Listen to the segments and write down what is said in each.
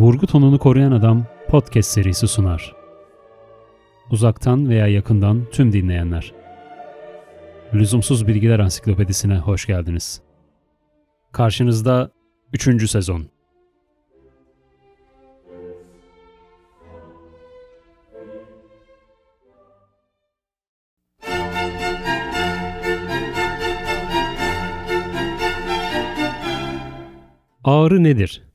Vurgu tonunu koruyan adam podcast serisi sunar. Uzaktan veya yakından tüm dinleyenler. Lüzumsuz Bilgiler Ansiklopedisine hoş geldiniz. Karşınızda 3. sezon. Ağrı nedir?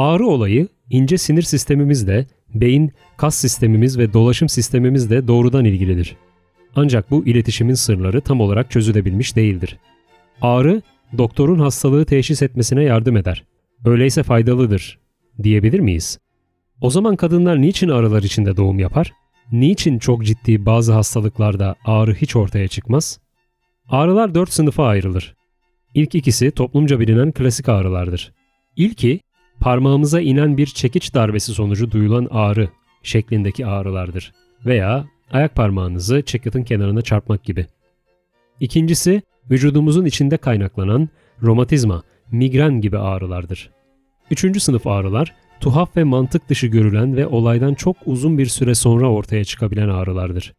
Ağrı olayı ince sinir sistemimizle, beyin, kas sistemimiz ve dolaşım sistemimizle doğrudan ilgilidir. Ancak bu iletişimin sırları tam olarak çözülebilmiş değildir. Ağrı, doktorun hastalığı teşhis etmesine yardım eder. Öyleyse faydalıdır diyebilir miyiz? O zaman kadınlar niçin ağrılar içinde doğum yapar? Niçin çok ciddi bazı hastalıklarda ağrı hiç ortaya çıkmaz? Ağrılar dört sınıfa ayrılır. İlk ikisi toplumca bilinen klasik ağrılardır. İlki parmağımıza inen bir çekiç darbesi sonucu duyulan ağrı şeklindeki ağrılardır veya ayak parmağınızı çekyatın kenarına çarpmak gibi. İkincisi vücudumuzun içinde kaynaklanan romatizma, migren gibi ağrılardır. Üçüncü sınıf ağrılar tuhaf ve mantık dışı görülen ve olaydan çok uzun bir süre sonra ortaya çıkabilen ağrılardır.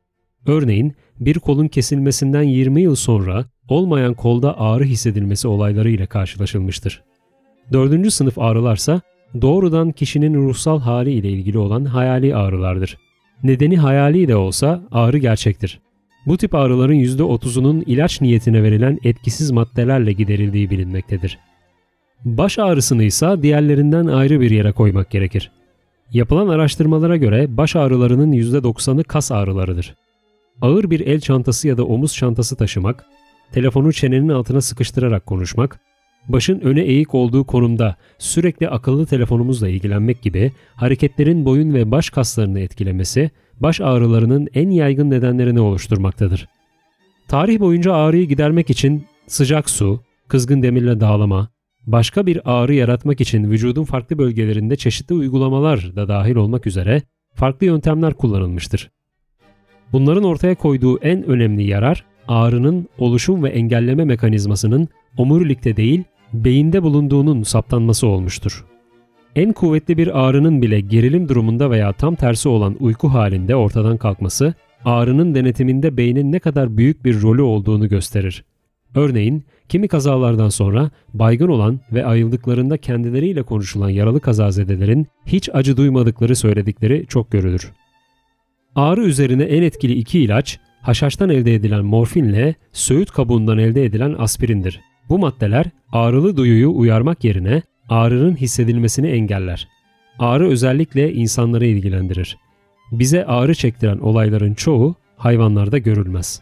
Örneğin bir kolun kesilmesinden 20 yıl sonra olmayan kolda ağrı hissedilmesi olayları ile karşılaşılmıştır. Dördüncü sınıf ağrılarsa doğrudan kişinin ruhsal hali ile ilgili olan hayali ağrılardır. Nedeni hayali de olsa ağrı gerçektir. Bu tip ağrıların %30'unun ilaç niyetine verilen etkisiz maddelerle giderildiği bilinmektedir. Baş ağrısını ise diğerlerinden ayrı bir yere koymak gerekir. Yapılan araştırmalara göre baş ağrılarının %90'ı kas ağrılarıdır. Ağır bir el çantası ya da omuz çantası taşımak, telefonu çenenin altına sıkıştırarak konuşmak, başın öne eğik olduğu konumda sürekli akıllı telefonumuzla ilgilenmek gibi hareketlerin boyun ve baş kaslarını etkilemesi, baş ağrılarının en yaygın nedenlerini oluşturmaktadır. Tarih boyunca ağrıyı gidermek için sıcak su, kızgın demirle dağlama, başka bir ağrı yaratmak için vücudun farklı bölgelerinde çeşitli uygulamalar da dahil olmak üzere farklı yöntemler kullanılmıştır. Bunların ortaya koyduğu en önemli yarar ağrının oluşum ve engelleme mekanizmasının omurilikte değil, beyinde bulunduğunun saptanması olmuştur. En kuvvetli bir ağrının bile gerilim durumunda veya tam tersi olan uyku halinde ortadan kalkması, ağrının denetiminde beynin ne kadar büyük bir rolü olduğunu gösterir. Örneğin, kimi kazalardan sonra baygın olan ve ayıldıklarında kendileriyle konuşulan yaralı kazazedelerin hiç acı duymadıkları söyledikleri çok görülür. Ağrı üzerine en etkili iki ilaç, haşhaştan elde edilen morfinle söğüt kabuğundan elde edilen aspirindir. Bu maddeler ağrılı duyuyu uyarmak yerine ağrının hissedilmesini engeller. Ağrı özellikle insanları ilgilendirir. Bize ağrı çektiren olayların çoğu hayvanlarda görülmez.